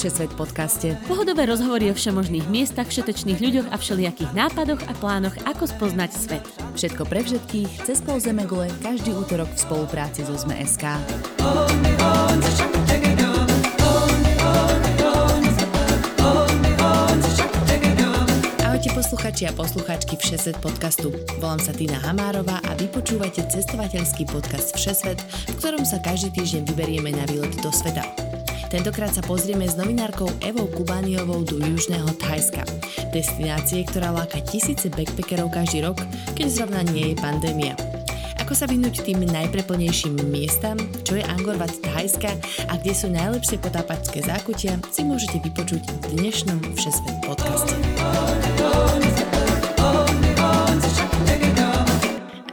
Všesvet podcaste. Pohodové rozhovory o všemožných miestach, všetečných ľuďoch a všelijakých nápadoch a plánoch, ako spoznať svet. Všetko pre všetkých, cez pol Zemegule, každý útorok v spolupráci so ZME.sk. Ahojte posluchači a posluchačky Všesvet podcastu. Volám sa Tina Hamárová a vypočúvate cestovateľský podcast Všesvet, v ktorom sa každý týždeň vyberieme na výlet do sveta. Tentokrát sa pozrieme s novinárkou Evou Kubániovou do južného Thajska. Destinácie, ktorá láka tisíce backpackerov každý rok, keď zrovna nie je pandémia. Ako sa vyhnúť tým najpreplnejším miestam, čo je Angkor Wat Thajska a kde sú najlepšie potápačské zákutia, si môžete vypočuť v dnešnom Všesvet podcaste.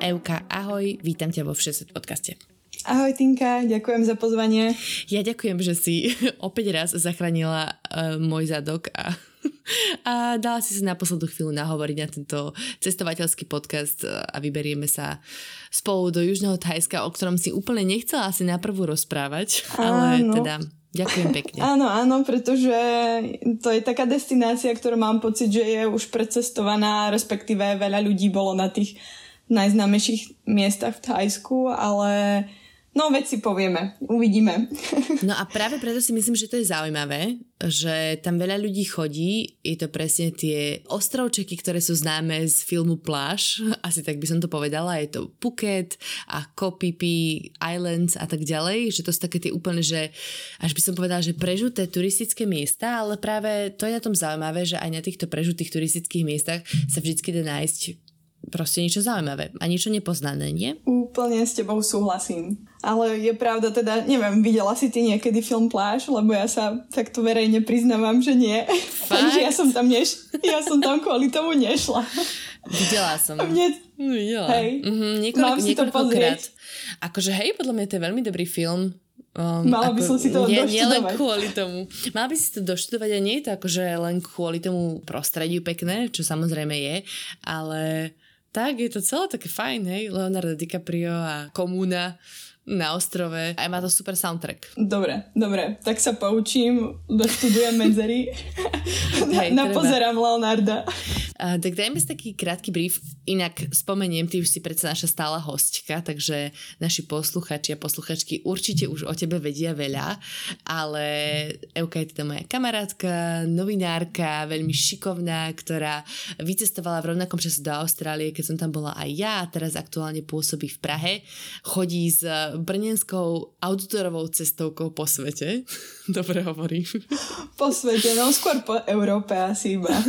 Euka, ahoj, vítam ťa vo Všesvet podcaste. Ahoj Tinka, ďakujem za pozvanie. Ja ďakujem, že si opäť raz zachránila uh, môj zadok a, a dala si sa na poslednú chvíľu nahovoriť na tento cestovateľský podcast a vyberieme sa spolu do Južného Thajska, o ktorom si úplne nechcela asi naprvu rozprávať, ale áno. teda Ďakujem pekne. Áno, áno, pretože to je taká destinácia, ktorú mám pocit, že je už precestovaná, respektíve veľa ľudí bolo na tých najznámejších miestach v Thajsku, ale No, veď si povieme, uvidíme. No a práve preto si myslím, že to je zaujímavé, že tam veľa ľudí chodí, je to presne tie ostrovčeky, ktoré sú známe z filmu Pláž, asi tak by som to povedala, je to Phuket a Phi Islands a tak ďalej, že to sú také tie úplne, že až by som povedala, že prežuté turistické miesta, ale práve to je na tom zaujímavé, že aj na týchto prežutých turistických miestach sa vždy dá nájsť proste niečo zaujímavé. A niečo nepoznané, nie? Úplne s tebou súhlasím. Ale je pravda teda, neviem, videla si ty niekedy film Pláž? Lebo ja sa takto verejne priznávam, že nie. Takže ja som tam neš... ja som tam kvôli tomu nešla. Videla som. mne... Videla. Hej. Mm-hmm, niekoľko, Mám si to pozrieť. Akože hej, podľa mňa to je veľmi dobrý film. Um, Mala by som si to nie, nie len kvôli tomu. Mala by si to doštudovať a nie je to akože len kvôli tomu prostrediu pekné, čo samozrejme je, ale tak je to celé také fajn, hej, Leonardo DiCaprio a komúna na ostrove a má to super soundtrack. Dobre, dobre, tak sa poučím, doštudujem medzery, Hej, napozerám Leonarda. Uh, tak dajme si taký krátky brief, inak spomeniem, ty už si predsa naša stála hostka, takže naši posluchači a posluchačky určite už o tebe vedia veľa, ale Euka je teda moja kamarátka, novinárka, veľmi šikovná, ktorá vycestovala v rovnakom čase do Austrálie, keď som tam bola aj ja a teraz aktuálne pôsobí v Prahe. Chodí s brnenskou outdoorovou cestovkou po svete. Dobre hovorím. Po svete, no skôr po Európe asi iba.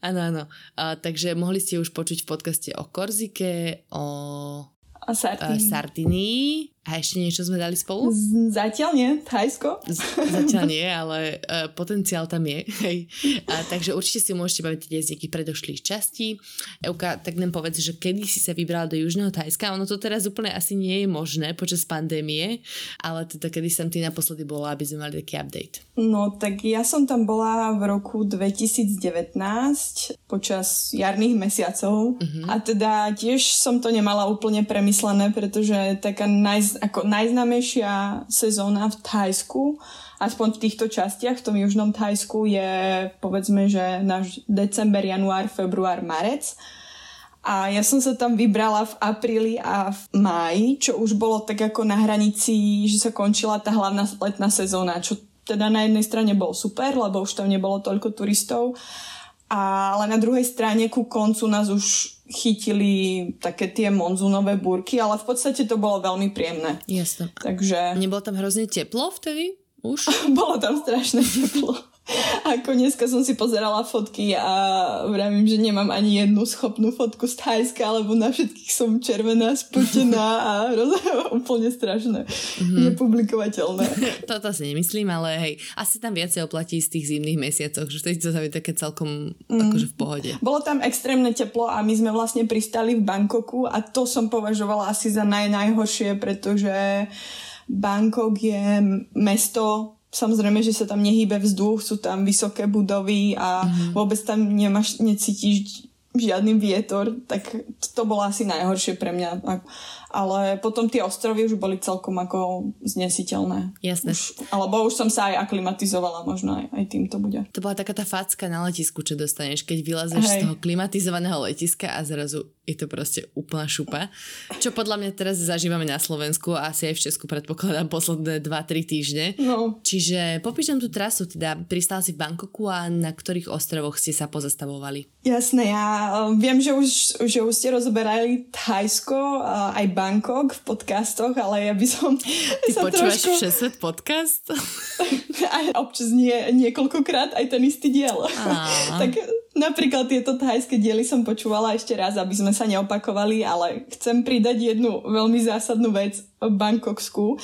Áno, áno. Takže mohli ste už počuť v podcaste o Korzike, o Sardinii. Sardinii. A ešte niečo sme dali spolu? Z- zatiaľ nie, Thajsko. Z- zatiaľ nie, ale uh, potenciál tam je. Hej. A, takže určite si môžete baviť z nejakých predošlých častí. Euka, tak nám povedz, že kedy si sa vybrala do Južného Thajska. Ono to teraz úplne asi nie je možné počas pandémie, ale teda kedy som ty naposledy bola, aby sme mali taký update. No tak ja som tam bola v roku 2019 počas jarných mesiacov uh-huh. a teda tiež som to nemala úplne premyslené, pretože taká naj ako najznámejšia sezóna v Thajsku, aspoň v týchto častiach, v tom južnom Thajsku je povedzme, že náš december, január, február, marec. A ja som sa tam vybrala v apríli a v máji, čo už bolo tak ako na hranici, že sa končila tá hlavná letná sezóna, čo teda na jednej strane bolo super, lebo už tam nebolo toľko turistov, ale na druhej strane ku koncu nás už chytili také tie monzunové búrky, ale v podstate to bolo veľmi príjemné. Jasne. Takže... Nebolo tam hrozne teplo vtedy? Už? bolo tam strašné teplo. Ako dneska som si pozerala fotky a vravím, že nemám ani jednu schopnú fotku z Thajska, lebo na všetkých som červená, spotená a roz... úplne strašné. Mm-hmm. Nepublikovateľné. Toto si nemyslím, ale hej, asi tam viacej oplatí z tých zimných mesiacoch, že to je také celkom mm. akože v pohode. Bolo tam extrémne teplo a my sme vlastne pristali v Bangkoku a to som považovala asi za naj, najhoršie, pretože Bangkok je mesto Samozrejme, že sa tam nehýbe vzduch, sú tam vysoké budovy a mm-hmm. vôbec tam nemáš, necítiš žiadny vietor, tak to bolo asi najhoršie pre mňa. ale potom tie ostrovy už boli celkom ako znesiteľné. Jasné. Už, alebo už som sa aj aklimatizovala, možno aj, aj tým to bude. To bola taká tá facka na letisku, čo dostaneš, keď vylezeš z toho klimatizovaného letiska a zrazu je to proste úplná šupa. Čo podľa mňa teraz zažívame na Slovensku a asi aj v Česku predpokladám posledné 2-3 týždne. No. Čiže popíš nám tú trasu, teda pristal si v Bangkoku a na ktorých ostrovoch ste sa pozastavovali? Jasné, ja uh, viem, že už, že už ste rozoberali Thajsko, uh, aj Bangkok v podcastoch, ale ja by som... Ty sa počúvaš trošku... Všesvet podcast? aj občas nie, niekoľkokrát aj ten istý diel. tak napríklad tieto thajské diely som počúvala ešte raz, aby sme sa neopakovali, ale chcem pridať jednu veľmi zásadnú vec Bangkokskú.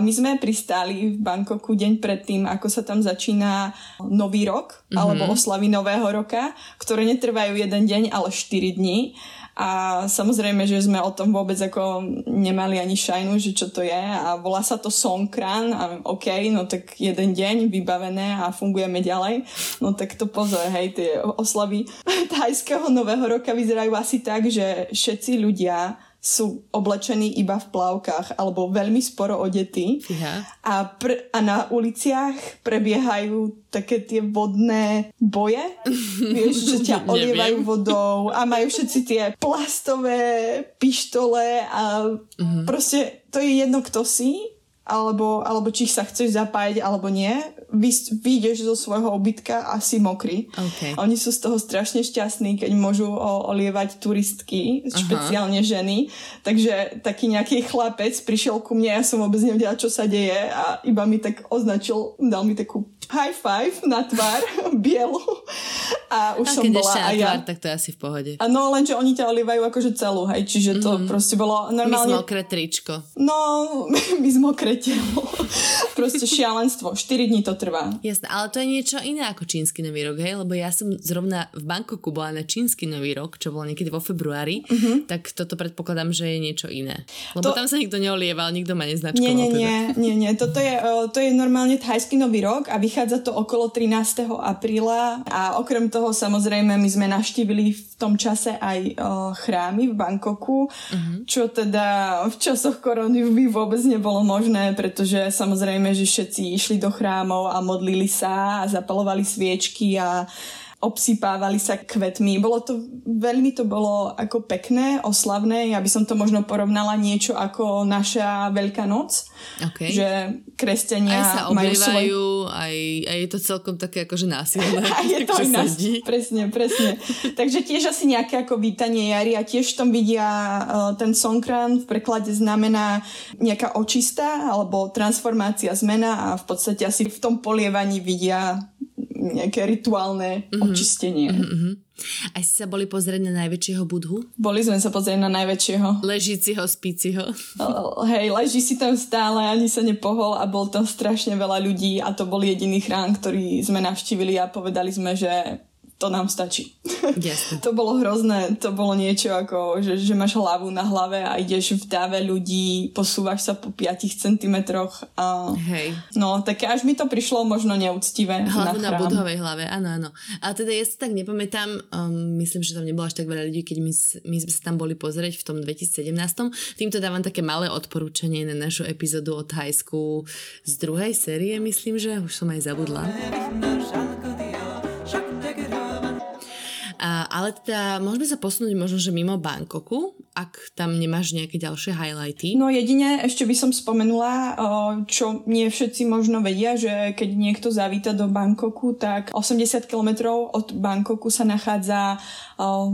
My sme pristáli v Bangkoku deň predtým, ako sa tam začína nový rok, mm-hmm. alebo oslavy nového roka, ktoré netrvajú jeden deň, ale 4 dní. A samozrejme, že sme o tom vôbec ako nemali ani šajnu, že čo to je a volá sa to Songkran a OK, no tak jeden deň vybavené a fungujeme ďalej. No tak to pozor, hej, tie oslavy thajského nového roka vyzerajú asi tak, že všetci ľudia sú oblečení iba v plavkách alebo veľmi sporo odetí. A, pr- a na uliciach prebiehajú také tie vodné boje, vieš, že ťa olievajú vodou a majú všetci tie plastové pištole a uh-huh. proste to je jedno, kto si alebo, alebo či sa chceš zapájať alebo nie, vyjdeš zo svojho obytka a si mokrý. Okay. Oni sú z toho strašne šťastní, keď môžu olievať turistky, Aha. špeciálne ženy. Takže taký nejaký chlapec prišiel ku mne, ja som vôbec nevedela, čo sa deje a iba mi tak označil, dal mi takú high five na tvár, bielu. A už a som bola aj ja. Tvár, tak to je asi v pohode. A no, lenže oni ťa olievajú akože celú, hej, čiže to mm. proste bolo normálne... My mokré tričko. No, my mokré telo. proste šialenstvo. 4 dní to trvá. Jasné, ale to je niečo iné ako čínsky nový rok, hej, lebo ja som zrovna v Bangkoku bola na čínsky nový rok, čo bolo niekedy vo februári, mm-hmm. tak toto predpokladám, že je niečo iné. Lebo to... tam sa nikto neolieval, nikto ma neznačkoval. Nie, nie, teda. nie, nie, nie. Toto je, to je normálne thajský nový rok a Vychádza to okolo 13. apríla a okrem toho samozrejme my sme navštívili v tom čase aj o, chrámy v Bangkoku, uh-huh. čo teda v časoch korony by vôbec nebolo možné, pretože samozrejme, že všetci išli do chrámov a modlili sa a zapalovali sviečky a obsypávali sa kvetmi. Bolo to, veľmi to bolo ako pekné, oslavné. Ja by som to možno porovnala niečo ako naša Veľká noc. Okay. Že kresťania aj sa majú svoj... aj, aj je to celkom také akože násilné. a je to aj nás, presne, presne. Takže tiež asi nejaké ako vítanie jary a tiež tom vidia uh, ten Songkran v preklade znamená nejaká očista alebo transformácia, zmena a v podstate asi v tom polievaní vidia nejaké rituálne mm-hmm. očistenie. Mm-hmm. A si sa boli pozrieť na najväčšieho budhu? Boli sme sa pozrieť na najväčšieho. Ležíciho, spíciho. Hej, leží si tam stále, ani sa nepohol a bol tam strašne veľa ľudí a to bol jediný chrán, ktorý sme navštívili a povedali sme, že to nám stačí. Yes. to bolo hrozné, to bolo niečo ako, že, že máš hlavu na hlave a ideš v dáve ľudí, posúvaš sa po 5 cm a... Hej. No, tak až mi to prišlo možno neúctivé. Hlavu na, na budhovej hlave, áno, áno. A teda ja sa tak nepamätám, um, myslím, že tam nebolo až tak veľa ľudí, keď my, my sme sa tam boli pozrieť v tom 2017. Týmto dávam také malé odporúčanie na našu epizódu o Thajsku z druhej série, myslím, že už som aj zabudla. A, ale teda môžeme sa posunúť možno, že mimo Bangkoku, ak tam nemáš nejaké ďalšie highlighty. No jedine ešte by som spomenula, čo nie všetci možno vedia, že keď niekto zavíta do Bangkoku, tak 80 km od Bangkoku sa nachádza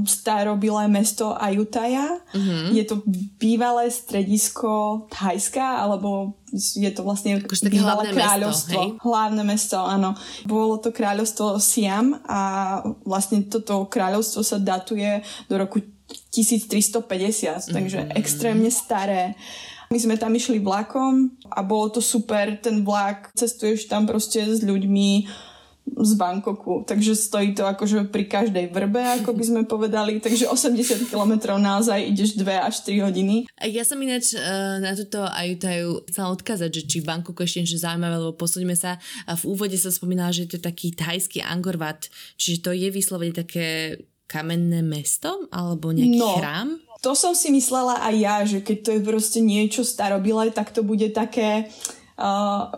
starobilé mesto Ayutthaya. Uh-huh. Je to bývalé stredisko Thajska, alebo je to vlastne akože bývalé kráľovstvo. Mesto, hej? Hlavné mesto, áno. Bolo to kráľovstvo Siam a vlastne toto kráľovstvo sa datuje do roku 1350, mm-hmm. takže extrémne staré. My sme tam išli vlakom a bolo to super, ten vlak, cestuješ tam proste s ľuďmi, z Bangkoku, takže stojí to akože pri každej vrbe, ako by sme povedali, takže 80 km naozaj ideš 2 až 3 hodiny. Ja som ináč uh, na túto Ayutthaju chcela odkázať, že či v Bangkoku ešte niečo zaujímavé, lebo posúďme sa, v úvode sa spomínala, že je to taký thajský Angkor Wat, čiže to je vyslovene také kamenné mesto alebo nejaký no, chrám? to som si myslela aj ja, že keď to je proste niečo starobilé, tak to bude také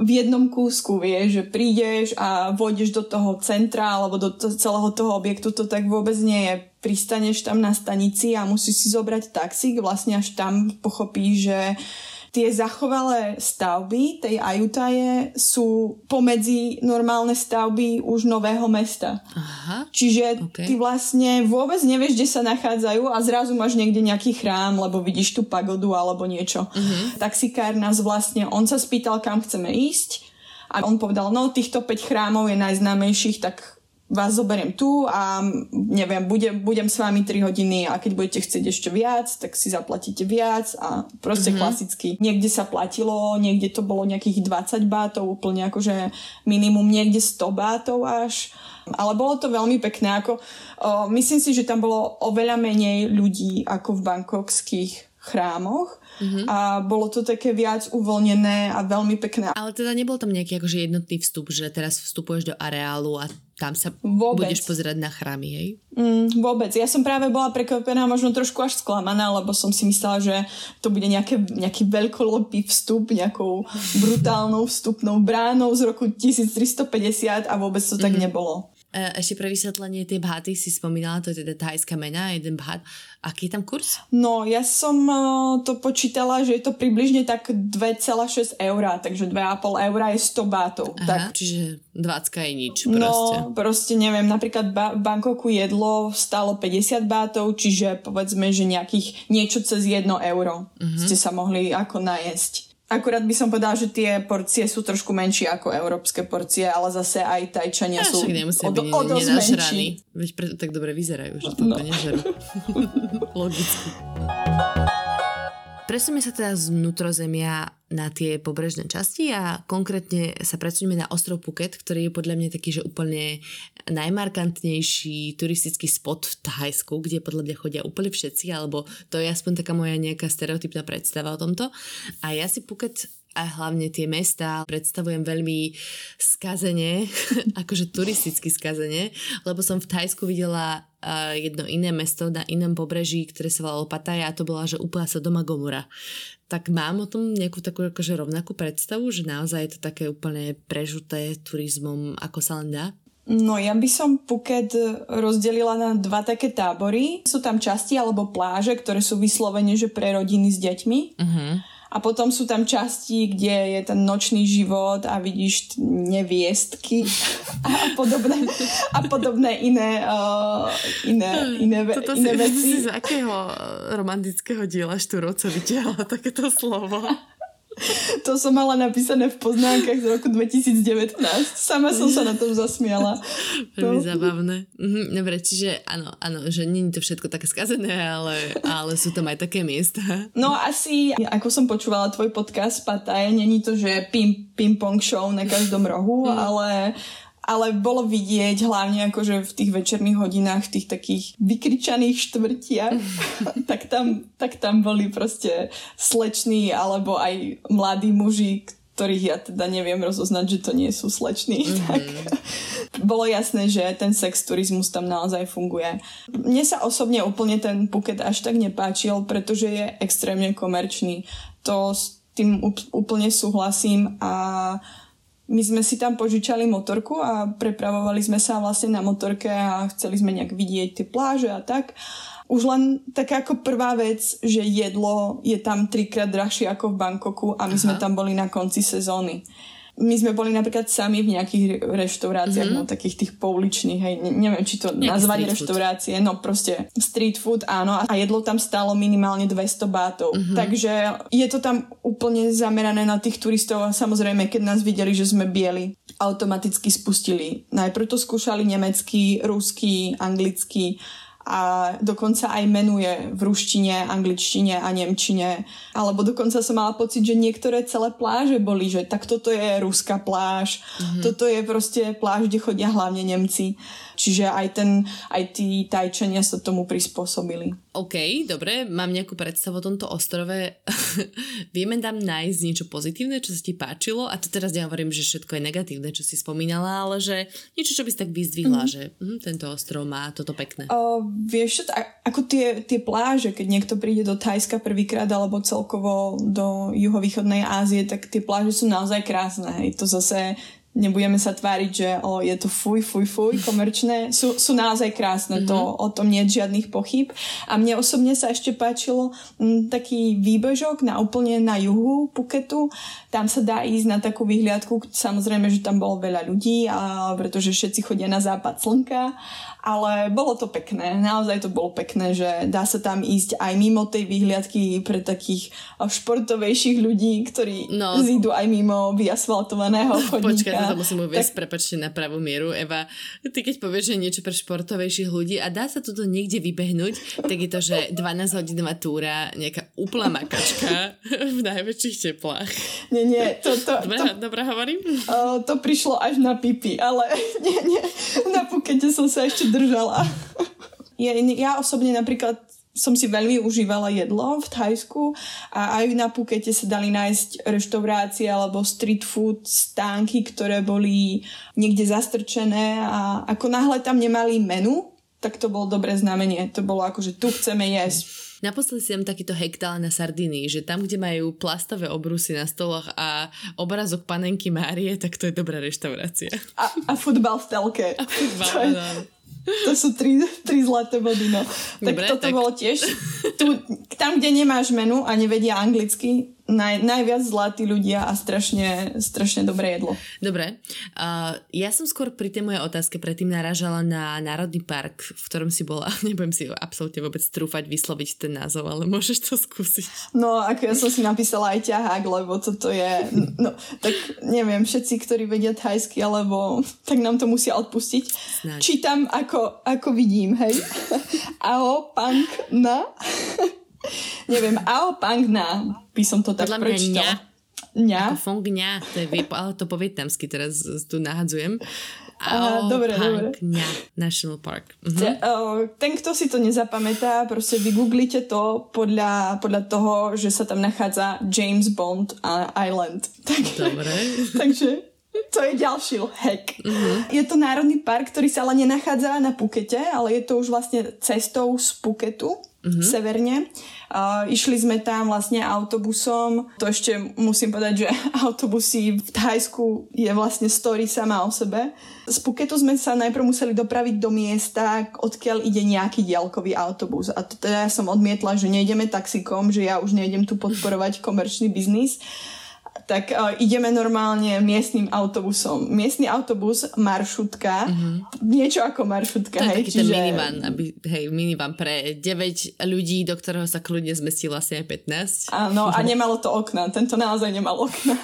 v jednom kúsku, vieš, že prídeš a vôjdeš do toho centra alebo do to, celého toho objektu, to tak vôbec nie je. Pristaneš tam na stanici a musíš si zobrať taxík, vlastne až tam pochopíš, že uh, tie zachovalé stavby tej Ajutaje sú pomedzi normálne stavby už nového mesta. Aha, Čiže okay. ty vlastne vôbec nevieš, kde sa nachádzajú a zrazu máš niekde nejaký chrám, lebo vidíš tú pagodu alebo niečo. Uh-huh. Taxikár nás vlastne, on sa spýtal, kam chceme ísť a on povedal, no týchto 5 chrámov je najznámejších, tak vás zoberiem tu a neviem, budem, budem s vami 3 hodiny a keď budete chcieť ešte viac, tak si zaplatíte viac a proste mm-hmm. klasicky. Niekde sa platilo, niekde to bolo nejakých 20 bátov, úplne akože minimum, niekde 100 bátov až. Ale bolo to veľmi pekné. Ako, o, myslím si, že tam bolo oveľa menej ľudí ako v bankokských chrámoch mm-hmm. a bolo to také viac uvoľnené a veľmi pekné. Ale teda nebol tam nejaký akože jednotný vstup, že teraz vstupuješ do areálu a tam sa vôbec. budeš pozerať na chrámy, hej? Mm, vôbec. Ja som práve bola prekvapená, možno trošku až sklamaná, lebo som si myslela, že to bude nejaké, nejaký veľkolopý vstup, nejakou brutálnou vstupnou bránou z roku 1350 a vôbec to mm-hmm. tak mhm. nebolo. E, ešte pre vysvetlenie, tie bhaty si spomínala, to je teda thajská mena, jeden bhat. Aký je tam kurz? No, ja som e, to počítala, že je to približne tak 2,6 eur, takže 2,5 eur je 100 bátov. Aha, tak. čiže 20 je nič proste. No, proste neviem, napríklad v Bangkoku jedlo stalo 50 bátov, čiže povedzme, že nejakých niečo cez 1 euro uh-huh. ste sa mohli ako najesť. Akurát by som povedala, že tie porcie sú trošku menšie ako európske porcie, ale zase aj tajčania ja, sú o, byť o dosť menší. Veď preto tak dobre vyzerajú, že to no. nežerú. Logicky. Presujeme sa teda z vnútrozemia na tie pobrežné časti a konkrétne sa presunieme na ostrov Phuket, ktorý je podľa mňa taký, že úplne najmarkantnejší turistický spot v Thajsku, kde podľa mňa chodia úplne všetci, alebo to je aspoň taká moja nejaká stereotypná predstava o tomto. A ja si Phuket a hlavne tie mesta predstavujem veľmi skazene, akože turisticky skazene, lebo som v Thajsku videla jedno iné mesto na inom pobreží, ktoré sa volalo Pattaya a to bola, že úplne sa doma Gomora. Tak mám o tom nejakú takú akože rovnakú predstavu, že naozaj je to také úplne prežuté turizmom, ako sa len dá? No ja by som Phuket rozdelila na dva také tábory. Sú tam časti alebo pláže, ktoré sú vyslovene, že pre rodiny s deťmi. Uh-huh a potom sú tam časti, kde je ten nočný život a vidíš neviestky a podobné, a podobné iné, uh, iné, iné, Toto iné si, veci. Si z akého romantického diela Štúrovca vytiahla takéto slovo? To som mala napísané v poznámkach z roku 2019. Sama som sa na tom zasmiala. Veľmi no. zábavné. Mhm, dobre, čiže áno, áno, že nie je to všetko také skazené, ale, ale sú tam aj také miesta. No asi, ako som počúvala tvoj podcast Pataj, není to, že ping, ping-pong show na každom rohu, mm. ale ale bolo vidieť hlavne akože v tých večerných hodinách, v tých takých vykričaných štvrtiach, tak, tam, tak tam boli proste sleční alebo aj mladí muži, ktorých ja teda neviem rozoznať, že to nie sú sleční, mm-hmm. tak bolo jasné, že ten sex turizmus tam naozaj funguje. Mne sa osobne úplne ten Phuket až tak nepáčil, pretože je extrémne komerčný. To s tým úplne súhlasím a my sme si tam požičali motorku a prepravovali sme sa vlastne na motorke a chceli sme nejak vidieť tie pláže a tak. Už len taká ako prvá vec, že jedlo je tam trikrát drahšie ako v Bangkoku a my Aha. sme tam boli na konci sezóny my sme boli napríklad sami v nejakých reštauráciách, mm-hmm. no takých tých pouličných, hej, ne, neviem, či to Nejaký nazvať reštaurácie, food. no proste street food, áno, a jedlo tam stálo minimálne 200 bátov. Mm-hmm. Takže je to tam úplne zamerané na tých turistov a samozrejme, keď nás videli, že sme bieli, automaticky spustili. Najprv to skúšali nemecky, rusky, anglicky a dokonca aj menuje v ruštine, angličtine a nemčine. Alebo dokonca som mala pocit, že niektoré celé pláže boli, že tak toto je ruská pláž, mm-hmm. toto je proste pláž, kde chodia hlavne Nemci. Čiže aj, ten, aj tí tajčania sa tomu prispôsobili. OK, dobre, mám nejakú predstavu o tomto ostrove. Vieme tam nájsť niečo pozitívne, čo sa ti páčilo? A to teraz nehovorím, že všetko je negatívne, čo si spomínala, ale že niečo, čo by si tak vyzdvihla, mm. že hm, tento ostrov má toto pekné. Uh, vieš, ako tie, tie pláže, keď niekto príde do Thajska prvýkrát alebo celkovo do juhovýchodnej Ázie, tak tie pláže sú naozaj krásne. Je to zase nebudeme sa tváriť, že o, je to fuj, fuj, fuj, komerčné, sú, sú naozaj krásne, mm-hmm. to, mhm. o tom nie je žiadnych pochyb. A mne osobne sa ešte páčilo m, taký výbežok na úplne na juhu Puketu, tam sa dá ísť na takú vyhliadku, samozrejme, že tam bolo veľa ľudí, a, pretože všetci chodia na západ slnka ale bolo to pekné, naozaj to bolo pekné, že dá sa tam ísť aj mimo tej výhliadky pre takých športovejších ľudí, ktorí no. zídu aj mimo vyasfaltovaného chodníka. Počkaj, to musím uvieť, tak... prepačte na pravú mieru. Eva, ty keď povieš, že niečo pre športovejších ľudí a dá sa toto niekde vybehnúť, tak je to, že 12 hodinová túra, nejaká úplná makačka v najväčších teplách. Nie, nie, to... to, dobre, to, dobre hovorím? Uh, to prišlo až na pipi, ale nie, nie, na Pukete som sa ešte držala. Ja, ja osobne napríklad som si veľmi užívala jedlo v Thajsku a aj na Pukete sa dali nájsť reštaurácie alebo street food stánky, ktoré boli niekde zastrčené a ako náhle tam nemali menu, tak to bolo dobré znamenie. To bolo ako, že tu chceme jesť. Naposledy si tam takýto hektál na Sardinii, že tam, kde majú plastové obrusy na stoloch a obrazok panenky Márie, tak to je dobrá reštaurácia. A, a futbal v telke. A futbal, to je, to sú tri, tri zlaté body, no. Tak Dobre, toto tak... bolo tiež. Tu, tam, kde nemáš menu a nevedia anglicky, naj, najviac zlatí ľudia a strašne, strašne dobré jedlo. Dobre. Uh, ja som skôr pri tej mojej otázke predtým naražala na Národný park, v ktorom si bola. Nebudem si absolútne vôbec trúfať vysloviť ten názov, ale môžeš to skúsiť. No, ako ja som si napísala aj ťahák, lebo toto je... No, tak neviem, všetci, ktorí vedia thajsky, alebo tak nám to musia odpustiť. Snáď. Čítam, ako, ako vidím, hej. Ao, punk, na. Neviem, Ao Pangna by som to tak Podľa prečítala. Ňa. Ako fongňa, to je, ale to po vietnamsky teraz tu nahadzujem. Ao dobre, dobre. National Park. Uh-huh. Te, uh, ten, kto si to nezapamätá, proste vygooglite to podľa, podľa toho, že sa tam nachádza James Bond Island. Tak, dobre. takže to je ďalší hack. Uh-huh. Je to národný park, ktorý sa ale nenachádza na Pukete, ale je to už vlastne cestou z Puketu uh-huh. severne. Uh, išli sme tam vlastne autobusom. To ešte musím povedať, že autobusy v Thajsku je vlastne story sama o sebe. Z Puketu sme sa najprv museli dopraviť do miesta, odkiaľ ide nejaký diaľkový autobus. A teda ja som odmietla, že nejdeme taxikom, že ja už nejdem tu podporovať komerčný biznis tak uh, ideme normálne miestnym autobusom. Miestny autobus, maršutka, mm-hmm. niečo ako maršutka. To hej, je taký čiže... ten minivan, aby, hej, minivan pre 9 ľudí, do ktorého sa kľudne zmestilo asi aj 15. Áno, a nemalo to okna. Tento naozaj nemal okna.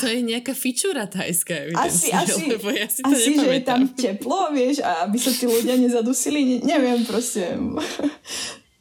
To je nejaká fičúra tajská, asi, asi, lebo ja si to asi že je tam teplo, vieš, a aby sa tí ľudia nezadusili, ne, neviem proste.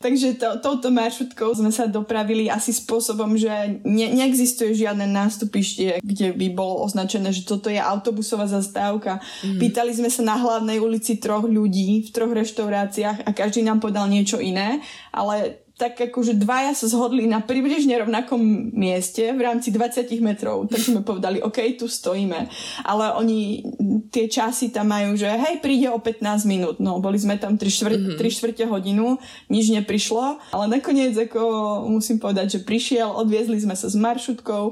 Takže to, touto maršrutkou sme sa dopravili asi spôsobom, že ne, neexistuje žiadne nástupište, kde by bolo označené, že toto je autobusová zastávka. Mm. Pýtali sme sa na hlavnej ulici troch ľudí v troch reštauráciách a každý nám povedal niečo iné, ale tak akože dvaja sa zhodli na približne rovnakom mieste v rámci 20 metrov, tak sme povedali, OK, tu stojíme. Ale oni tie časy tam majú, že hej, príde o 15 minút. No, boli sme tam 3 štvrt, mm-hmm. 3 štvrte hodinu, nič neprišlo, ale nakoniec ako musím povedať, že prišiel, odviezli sme sa s maršrutkou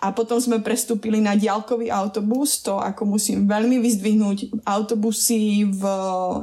a potom sme prestúpili na diaľkový autobus, to ako musím veľmi vyzdvihnúť, autobusy v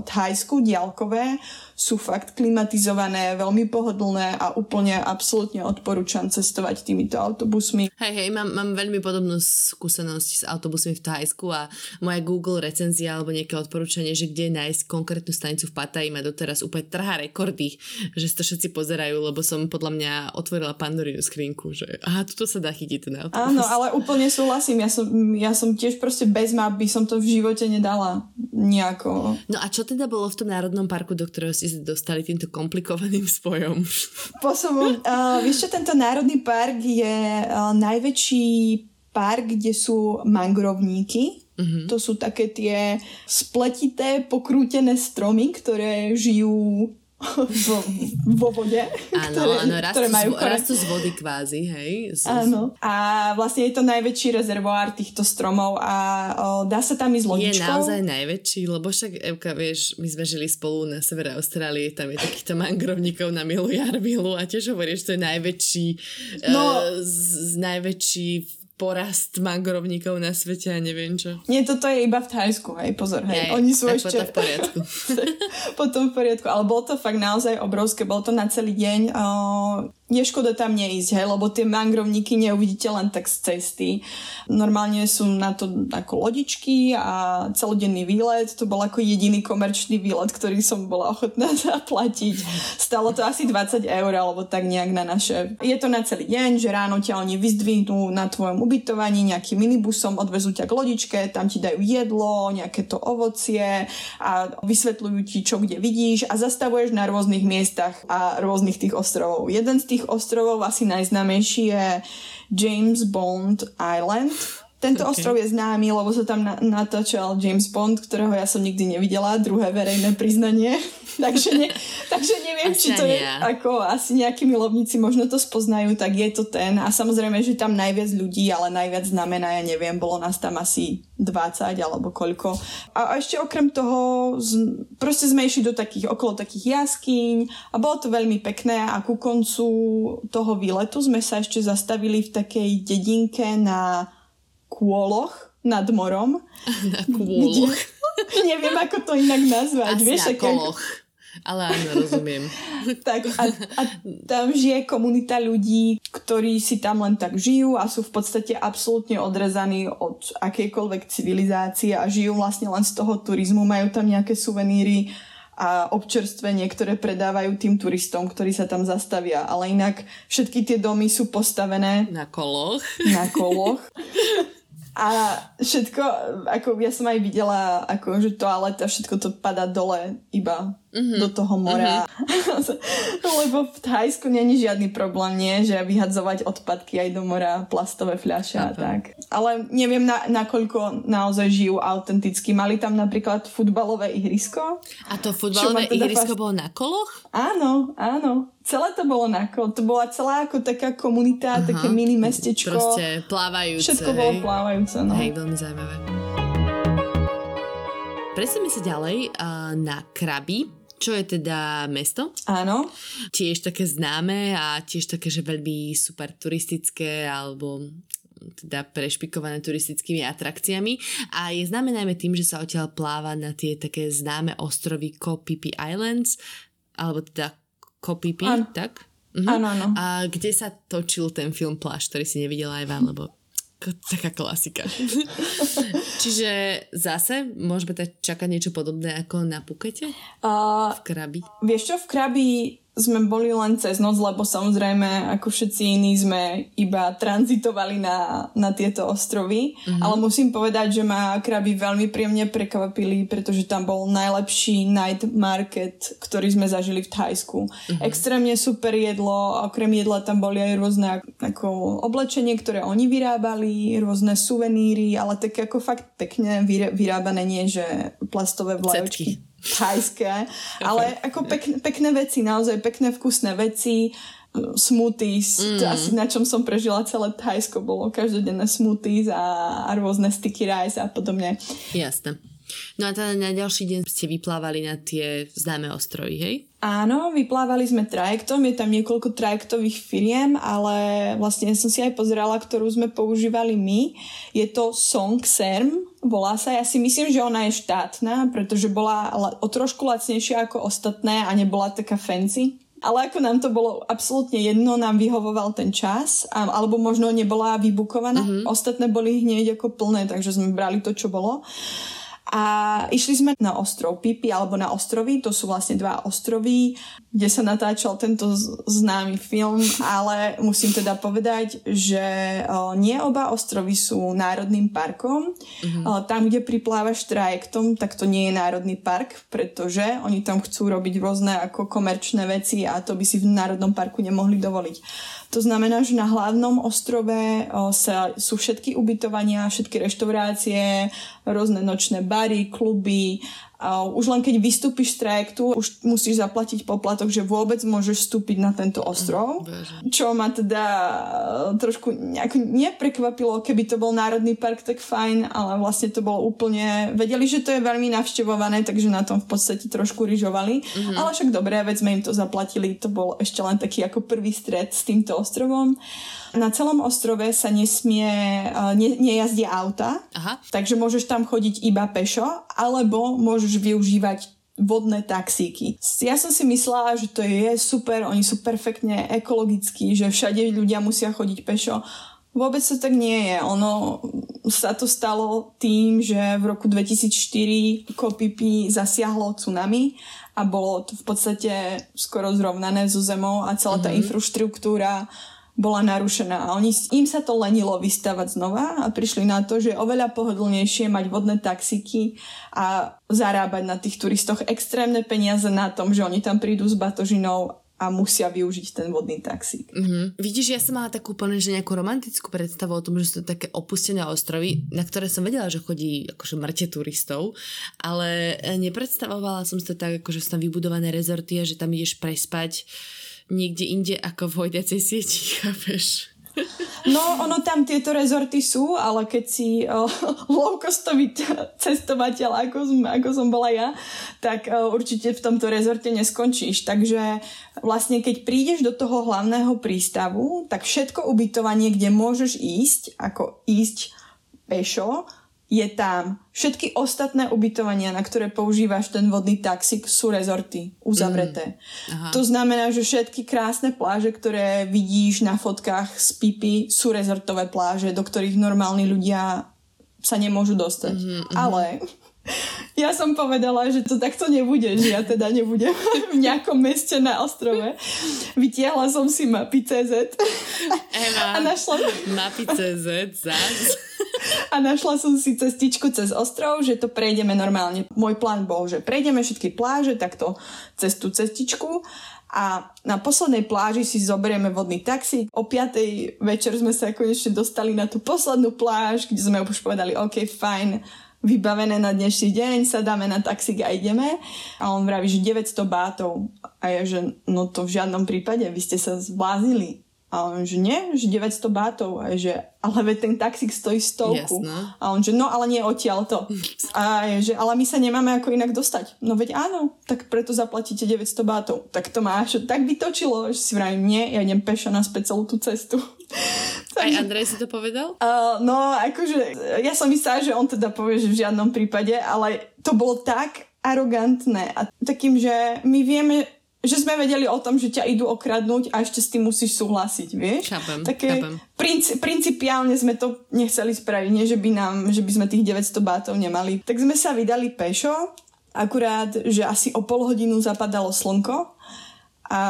Thajsku diaľkové sú fakt klimatizované, veľmi pohodlné a úplne absolútne odporúčam cestovať týmito autobusmi. Hej, hej, mám, mám veľmi podobnú skúsenosť s autobusmi v Thajsku a moja Google recenzia alebo nejaké odporúčanie, že kde nájsť konkrétnu stanicu v Pataji ma doteraz úplne trhá rekordy, že si to všetci pozerajú, lebo som podľa mňa otvorila Pandorinu skrinku, že aha, tuto sa dá chytiť ten autobus. Áno, ale úplne súhlasím, ja som, ja som tiež proste bez map by som to v živote nedala nejako. No a čo teda bolo v tom národnom parku, do ktorého si ste dostali týmto komplikovaným spojom? Spôsobom. Uh, vieš čo, tento národný park je uh, najväčší park, kde sú mangrovníky Mm-hmm. To sú také tie spletité, pokrútené stromy, ktoré žijú vo, vo vode. Áno, ktoré, áno, rastú, ktoré majú z, rastú z vody kvázi, hej. Z, áno. A vlastne je to najväčší rezervoár týchto stromov a o, dá sa tam ísť lodičkou. Je naozaj najväčší, lebo však Evka, vieš, my sme žili spolu na severe Austrálie, tam je takýchto mangrovníkov na milu jarbilu a tiež hovoríš, že to je najväčší, no, uh, z, z najväčší porast mangrovníkov na svete a neviem čo. Nie, toto je iba v Thajsku, hej, pozor, hej. Jej, Oni sú ešte... Potom v poriadku. potom v poriadku, ale bolo to fakt naozaj obrovské, bolo to na celý deň. Uh, je škoda tam neísť, hej, lebo tie mangrovníky neuvidíte len tak z cesty. Normálne sú na to ako lodičky a celodenný výlet. To bol ako jediný komerčný výlet, ktorý som bola ochotná zaplatiť. Stalo to asi 20 eur alebo tak nejak na naše. Je to na celý deň, že ráno ťa oni vyzdvihnú na tvojom ubytovaní nejakým minibusom, odvezú ťa k lodičke, tam ti dajú jedlo, nejaké to ovocie a vysvetľujú ti, čo kde vidíš a zastavuješ na rôznych miestach a rôznych tých ostrovov. Jeden z tých tých ostrovov asi najznámejší je James Bond Island. Tento okay. ostrov je známy, lebo sa tam na- natáčal James Bond, ktorého ja som nikdy nevidela, druhé verejné priznanie. takže, ne, takže neviem, asi či to je ako asi nejakí milovníci možno to spoznajú, tak je to ten. A samozrejme, že tam najviac ľudí, ale najviac znamená, ja neviem, bolo nás tam asi 20 alebo koľko. A, a ešte okrem toho z, proste sme išli do takých, okolo takých jaskyň a bolo to veľmi pekné a ku koncu toho výletu sme sa ešte zastavili v takej dedinke na kôloch nad morom. Na kôloch. neviem, ako to inak nazvať. Asi Vieš, na koloch. Ale áno, rozumiem. tak a, a tam žije komunita ľudí, ktorí si tam len tak žijú a sú v podstate absolútne odrezaní od akejkoľvek civilizácie a žijú vlastne len z toho turizmu. Majú tam nejaké suveníry a občerstvenie, ktoré predávajú tým turistom, ktorí sa tam zastavia. Ale inak všetky tie domy sú postavené na koloch. Na koloch. A všetko, ako ja som aj videla, ako že toaleta, všetko to padá dole iba mm-hmm. do toho mora. Mm-hmm. Lebo v Thajsku není žiadny problém, nie? Že vyhadzovať odpadky aj do mora, plastové fľaše a tak. Ale neviem, na, nakoľko naozaj žijú autenticky. Mali tam napríklad futbalové ihrisko. A to futbalové teda ihrisko fast... bolo na koloch? Áno, áno. Celé to bolo na kolo. To bola celá ako taká komunita, Aha. také mini mestečko. Proste plávajúce. Všetko bolo plávajúce, no. Hej, veľmi zaujímavé. Presíme sa ďalej uh, na Krabi, čo je teda mesto. Áno. Tiež také známe a tiež také, že veľmi super turistické alebo teda prešpikované turistickými atrakciami a je známe najmä tým, že sa odtiaľ pláva na tie také známe ostrovy Kopipi Islands alebo teda Kopipi, tak? Mhm. Áno, áno. A kde sa točil ten film Pláž, ktorý si nevidela aj vám, lebo taká klasika. Čiže zase môžeme tak čakať niečo podobné ako na Pukete? Uh, v Krabi? Vieš čo, v Krabi sme boli len cez noc, lebo samozrejme, ako všetci iní, sme iba tranzitovali na, na tieto ostrovy. Mm-hmm. Ale musím povedať, že ma kraby veľmi príjemne prekvapili, pretože tam bol najlepší night market, ktorý sme zažili v Thajsku. Mm-hmm. Extrémne super jedlo, okrem jedla tam boli aj rôzne ako oblečenie, ktoré oni vyrábali, rôzne suveníry, ale také ako fakt pekne vyrábané, nie že plastové vlajočky thajské, ale ako pekné, pekné veci, naozaj pekné vkusné veci, smoothies, mm. asi na čom som prežila celé Thajsko, bolo každodenné smoothies a, a rôzne sticky rice a podobne. Jasné. No a teda na ďalší deň ste vyplávali na tie známe ostrovy, hej? Áno, vyplávali sme trajektom, je tam niekoľko trajektových firiem, ale vlastne som si aj pozerala, ktorú sme používali my. Je to Song Serm, volá sa. Ja si myslím, že ona je štátna, pretože bola o trošku lacnejšia ako ostatné a nebola taká fancy. Ale ako nám to bolo absolútne jedno, nám vyhovoval ten čas, alebo možno nebola vybukovaná. Mm-hmm. Ostatné boli hneď ako plné, takže sme brali to, čo bolo. A išli sme na ostrov Pipi alebo na ostrovy, to sú vlastne dva ostrovy, kde sa natáčal tento známy film, ale musím teda povedať, že nie oba ostrovy sú národným parkom. Mm-hmm. Tam, kde priplávaš trajektom, tak to nie je národný park, pretože oni tam chcú robiť rôzne ako komerčné veci a to by si v národnom parku nemohli dovoliť. To znamená, že na hlavnom ostrove sa, sú všetky ubytovania, všetky reštaurácie, rôzne nočné bary, kluby a už len keď vystúpiš z trajektu, už musíš zaplatiť poplatok, že vôbec môžeš vstúpiť na tento ostrov. Čo ma teda e, trošku nejako neprekvapilo, keby to bol národný park, tak fajn, ale vlastne to bolo úplne... Vedeli, že to je veľmi navštevované, takže na tom v podstate trošku ryžovali. Mm-hmm. Ale však dobré, veď sme im to zaplatili, to bol ešte len taký ako prvý stret s týmto ostrovom. Na celom ostrove sa nesmie, uh, ne, nejazdia auta, Aha. takže môžeš tam chodiť iba pešo, alebo môžeš využívať vodné taxíky. Ja som si myslela, že to je super, oni sú perfektne ekologickí, že všade ľudia musia chodiť pešo. Vôbec to tak nie je. Ono sa to stalo tým, že v roku 2004 Kopipi zasiahlo tsunami a bolo to v podstate skoro zrovnané so zemou a celá tá mm-hmm. infraštruktúra bola narušená. A oni, im sa to lenilo vystavať znova a prišli na to, že je oveľa pohodlnejšie mať vodné taxíky a zarábať na tých turistoch extrémne peniaze na tom, že oni tam prídu s batožinou a musia využiť ten vodný taxík. Mm-hmm. Vidíš, ja som mala takú úplne, že nejakú romantickú predstavu o tom, že sú to také opustené ostrovy, na ktoré som vedela, že chodí akože mŕte turistov, ale nepredstavovala som si to tak, akože sú tam vybudované rezorty a že tam ideš prespať niekde inde ako v hojdacej sieti, chápeš? No, ono tam tieto rezorty sú, ale keď si uh, low-costový cestovateľ, ako som, ako som bola ja, tak uh, určite v tomto rezorte neskončíš. Takže vlastne keď prídeš do toho hlavného prístavu, tak všetko ubytovanie, kde môžeš ísť, ako ísť pešo, je tam. Všetky ostatné ubytovania, na ktoré používaš ten vodný taxík, sú rezorty uzavreté. Mm. To znamená, že všetky krásne pláže, ktoré vidíš na fotkách z Pipy, sú rezortové pláže, do ktorých normálni ľudia sa nemôžu dostať. Mm-hmm. Ale ja som povedala, že to takto nebude, že ja teda nebudem v nejakom meste na ostrove. Vytiahla som si mapy CZ. Ema, a našla... mapy CZ, zás. A našla som si cestičku cez ostrov, že to prejdeme normálne. Môj plán bol, že prejdeme všetky pláže takto cez tú cestičku a na poslednej pláži si zoberieme vodný taxík. O 5. večer sme sa konečne dostali na tú poslednú pláž, kde sme už povedali, OK, fajn, vybavené na dnešný deň, sadáme na taxík a ideme. A on vraví, že 900 bátov. A ja, že no to v žiadnom prípade, vy ste sa zbláznili. A on, že nie, že 900 bátov. A je, že ale veď ten taxík stojí stovku. Jasne. A on, že no, ale nie odtiaľ to. A je, že ale my sa nemáme ako inak dostať. No veď áno, tak preto zaplatíte 900 bátov. Tak to máš, tak by točilo. Že si vravím, nie, ja idem pešo naspäť celú tú cestu. Aj Andrej si to povedal? Uh, no, akože, ja som myslela, že on teda povie, že v žiadnom prípade, ale to bolo tak arogantné a takým, že my vieme, že sme vedeli o tom, že ťa idú okradnúť a ešte s tým musíš súhlasiť, vieš? Chápem, Také chápem. Princi- principiálne sme to nechceli spraviť, nie že by nám, že by sme tých 900 bátov nemali. Tak sme sa vydali pešo, akurát, že asi o pol hodinu zapadalo slnko a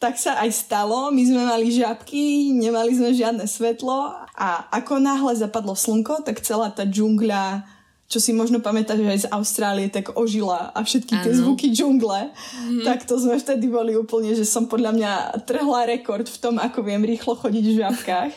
tak sa aj stalo. My sme mali žabky, nemali sme žiadne svetlo a ako náhle zapadlo slnko, tak celá tá džungľa čo si možno pamätáš, že aj z Austrálie tak ožila a všetky tie ano. zvuky džungle, mm. tak to sme vtedy boli úplne, že som podľa mňa trhla rekord v tom, ako viem rýchlo chodiť v žabkách.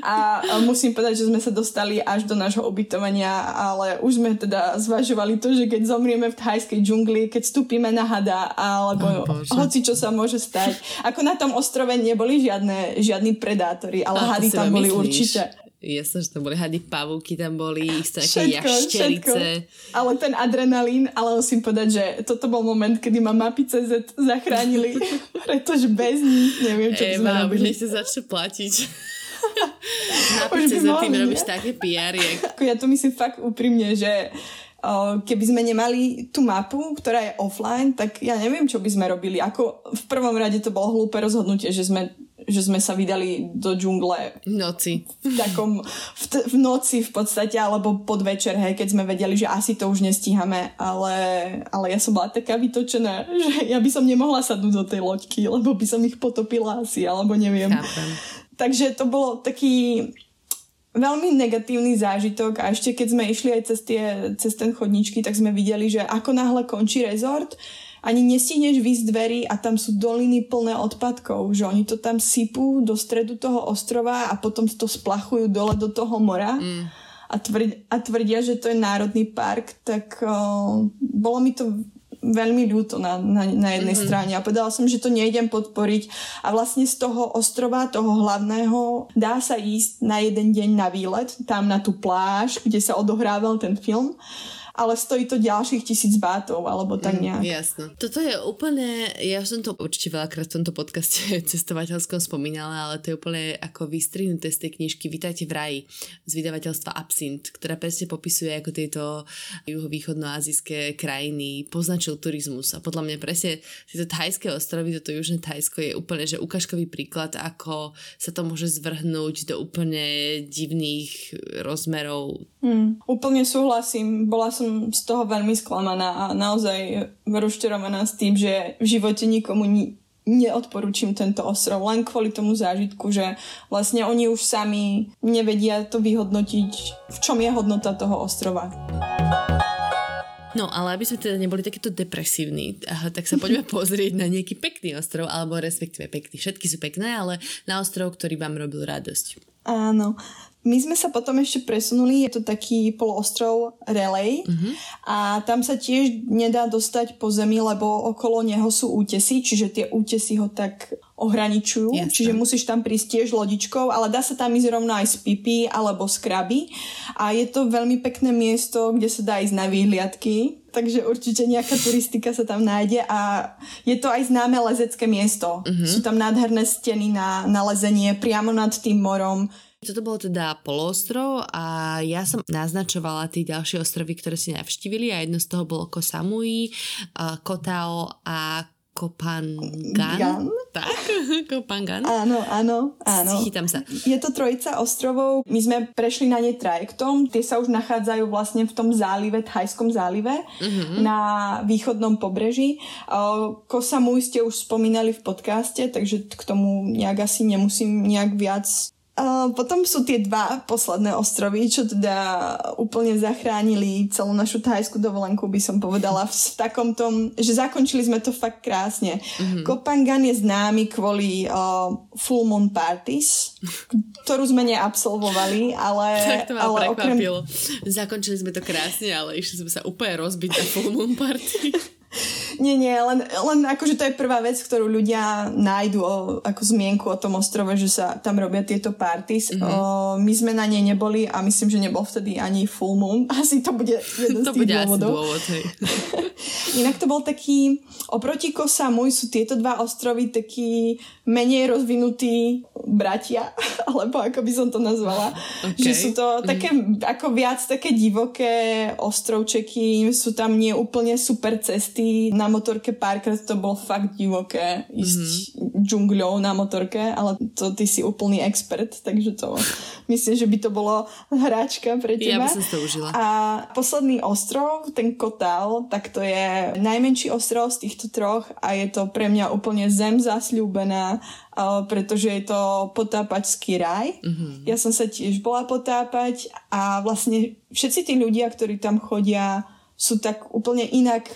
A, musím povedať, že sme sa dostali až do nášho ubytovania, ale už sme teda zvažovali to, že keď zomrieme v thajskej džungli, keď vstúpime na hada, alebo oh, hoci čo sa môže stať. Ako na tom ostrove neboli žiadne, žiadni predátori, ale a hady tam boli myslíš? určite. Jasne, že tam boli hady, pavúky tam boli, isté nejaké jašterice. Ale ten adrenalín, ale musím povedať, že toto bol moment, kedy ma mapy CZ zachránili, pretože bez nich neviem, čo by sme robili. Eva, už začne platiť. mapy CZ, tým robíš také PR. Ja to myslím fakt úprimne, že keby sme nemali tú mapu, ktorá je offline, tak ja neviem, čo by sme robili. Ako v prvom rade to bolo hlúpe rozhodnutie, že sme že sme sa vydali do džungle v noci. V takom, v, t- v noci v podstate, alebo podvečer, hej, keď sme vedeli, že asi to už nestíhame, ale, ale ja som bola taká vytočená, že ja by som nemohla sadnúť do tej loďky, lebo by som ich potopila asi, alebo neviem. Chápem. Takže to bolo taký veľmi negatívny zážitok a ešte keď sme išli aj cez, tie, cez ten chodničky, tak sme videli, že ako náhle končí rezort, ani nestihneš výsť dverí a tam sú doliny plné odpadkov, že oni to tam sypú do stredu toho ostrova a potom to splachujú dole do toho mora. Mm. A, tvrd, a tvrdia, že to je národný park, tak uh, bolo mi to veľmi ľúto na, na, na jednej mm-hmm. strane a povedala som, že to nejdem podporiť a vlastne z toho ostrova, toho hlavného dá sa ísť na jeden deň na výlet, tam na tú pláž, kde sa odohrával ten film ale stojí to ďalších tisíc bátov, alebo tak mm, nejak. Mm, jasno. Toto je úplne, ja som to určite veľakrát v tomto podcaste cestovateľskom spomínala, ale to je úplne ako vystrihnuté z tej knižky Vítajte v raji z vydavateľstva Absint, ktorá presne popisuje, ako tieto juhovýchodnoazijské krajiny poznačil turizmus a podľa mňa presne tieto thajské ostrovy, toto južné Thajsko je úplne, že ukážkový príklad, ako sa to môže zvrhnúť do úplne divných rozmerov. Mm, úplne súhlasím. Bola som som z toho veľmi sklamaná a naozaj rozčarovaná s tým, že v živote nikomu ni- neodporúčim tento ostrov len kvôli tomu zážitku, že vlastne oni už sami nevedia to vyhodnotiť, v čom je hodnota toho ostrova. No, ale aby sme teda neboli takéto depresívni, tak sa poďme pozrieť na nejaký pekný ostrov, alebo respektíve pekný. Všetky sú pekné, ale na ostrov, ktorý vám robil radosť. Áno, my sme sa potom ešte presunuli, je to taký poloostrov Relay mm-hmm. a tam sa tiež nedá dostať po zemi, lebo okolo neho sú útesy, čiže tie útesy ho tak ohraničujú, Jasne. čiže musíš tam prísť tiež lodičkou, ale dá sa tam ísť rovno aj z pipy alebo z kraby a je to veľmi pekné miesto, kde sa dá ísť na výhliadky, takže určite nejaká turistika sa tam nájde a je to aj známe lezecké miesto. Mm-hmm. Sú tam nádherné steny na, na lezenie priamo nad tým morom toto bolo teda poloostrov a ja som naznačovala tie ďalšie ostrovy, ktoré si navštívili a jedno z toho bolo Koh Samui, Kotao a Kopangan. Gan? Tak, Kopangan. Áno, áno, áno. Chytám sa. Je to trojica ostrovov. My sme prešli na ne trajektom. Tie sa už nachádzajú vlastne v tom zálive, Thajskom zálive, uh-huh. na východnom pobreží. Koh Samui ste už spomínali v podcaste, takže k tomu nejak asi nemusím nejak viac Uh, potom sú tie dva posledné ostrovy, čo teda úplne zachránili celú našu thajskú dovolenku, by som povedala, v, v takom tom, že zakončili sme to fakt krásne. Mm-hmm. Kopangan je známy kvôli uh, Full Moon Parties, ktorú sme neabsolvovali, ale... Tak to ma ale prekvapilo. Okrem... Zakončili sme to krásne, ale išli sme sa úplne rozbiť na Full Moon Party. Nie, nie, len, len akože to je prvá vec, ktorú ľudia nájdu o, ako zmienku o tom ostrove, že sa tam robia tieto parties. Mm-hmm. O, my sme na nej neboli a myslím, že nebol vtedy ani full moon. Asi to bude jeden to z tých bude dôvodov. Asi dôvod, hej. Inak to bol taký, oproti Kosamuj sú tieto dva ostrovy taký menej rozvinutí bratia, alebo ako by som to nazvala. Okay. Že sú to také, mm. ako viac také divoké ostrovčeky, sú tam nie úplne super cesty. Na motorke párkrát to bolo fakt divoké ísť mm-hmm. džungľou na motorke, ale to ty si úplný expert, takže to myslím, že by to bolo hráčka pre teba. Ja by som to užila. A posledný ostrov, ten Kotal, tak to je najmenší ostrov z týchto troch a je to pre mňa úplne zem zasľúbená pretože je to potápačský raj. Mm-hmm. Ja som sa tiež bola potápať a vlastne všetci tí ľudia, ktorí tam chodia, sú tak úplne inak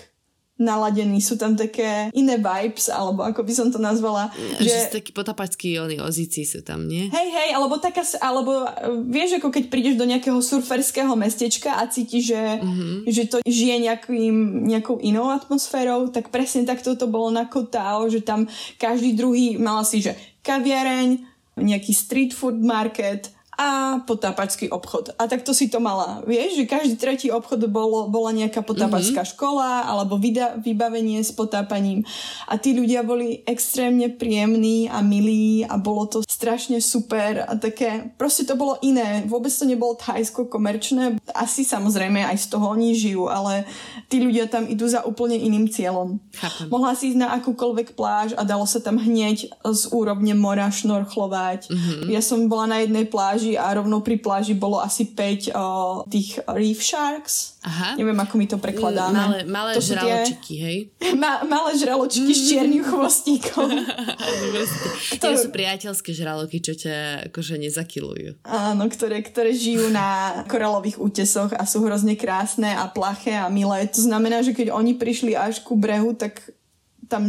naladení, sú tam také iné vibes, alebo ako by som to nazvala. Že, že sú takí potapačskí oni ozíci sú tam, nie? Hej, hej, alebo taká, alebo e, vieš, ako keď prídeš do nejakého surferského mestečka a cítiš, že, mm-hmm. že to žije nejakým, nejakou inou atmosférou, tak presne takto to bolo na Kotao, že tam každý druhý mal asi, že kaviareň, nejaký street food market a potápačský obchod. A takto si to mala. Vieš, že každý tretí obchod bolo, bola nejaká potápačská mm-hmm. škola alebo vida, vybavenie s potápaním. A tí ľudia boli extrémne príjemní a milí a bolo to strašne super a také, proste to bolo iné. Vôbec to nebolo thajsko komerčné. Asi samozrejme aj z toho oni žijú, ale tí ľudia tam idú za úplne iným cieľom. Chápem. Mohla si ísť na akúkoľvek pláž a dalo sa tam hneď z úrovne mora šnorchlovať. Mm-hmm. Ja som bola na jednej pláži a rovno pri pláži bolo asi 5 o, tých reef sharks. Aha. Neviem, ako mi to prekladáme. Malé, malé to žraločiky, tie... hej? Ma, malé žraločiky mm-hmm. s čiernym chvostíkom. Ktoré sú priateľské žraloky, čo ťa akože nezakilujú. Áno, ktoré, ktoré žijú na koralových útesoch a sú hrozne krásne a plaché a milé. To znamená, že keď oni prišli až ku brehu, tak tam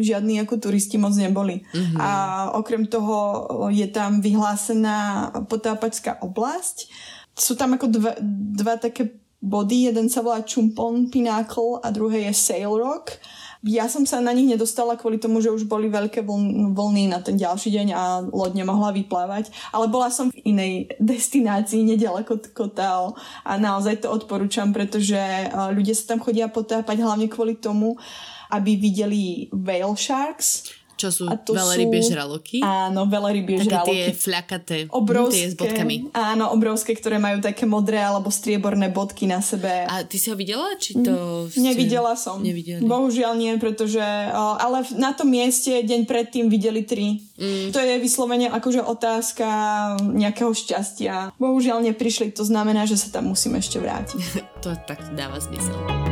žiadni ako turisti moc neboli. Mm-hmm. A okrem toho je tam vyhlásená potápačská oblasť. Sú tam ako dva, dva také body. Jeden sa volá Chumpon Pinnacle a druhé je Sail Rock. Ja som sa na nich nedostala kvôli tomu, že už boli veľké vlny na ten ďalší deň a loď nemohla vyplávať, ale bola som v inej destinácii nedaleko Kotao a naozaj to odporúčam, pretože ľudia sa tam chodia potápať hlavne kvôli tomu, aby videli whale sharks. Čo sú veľrybie sú, žraloky? Áno, veľrybie také žraloky. tie fľakaté. Obrovské. Tie s bodkami. Áno, obrovské, ktoré majú také modré alebo strieborné bodky na sebe. A ty si ho videla? Či to ste... Nevidela som. Nevideli. Bohužiaľ nie, pretože... Ale na tom mieste deň predtým videli tri. Mm. To je vyslovene akože otázka nejakého šťastia. Bohužiaľ neprišli, to znamená, že sa tam musím ešte vrátiť. to tak dáva zmysel.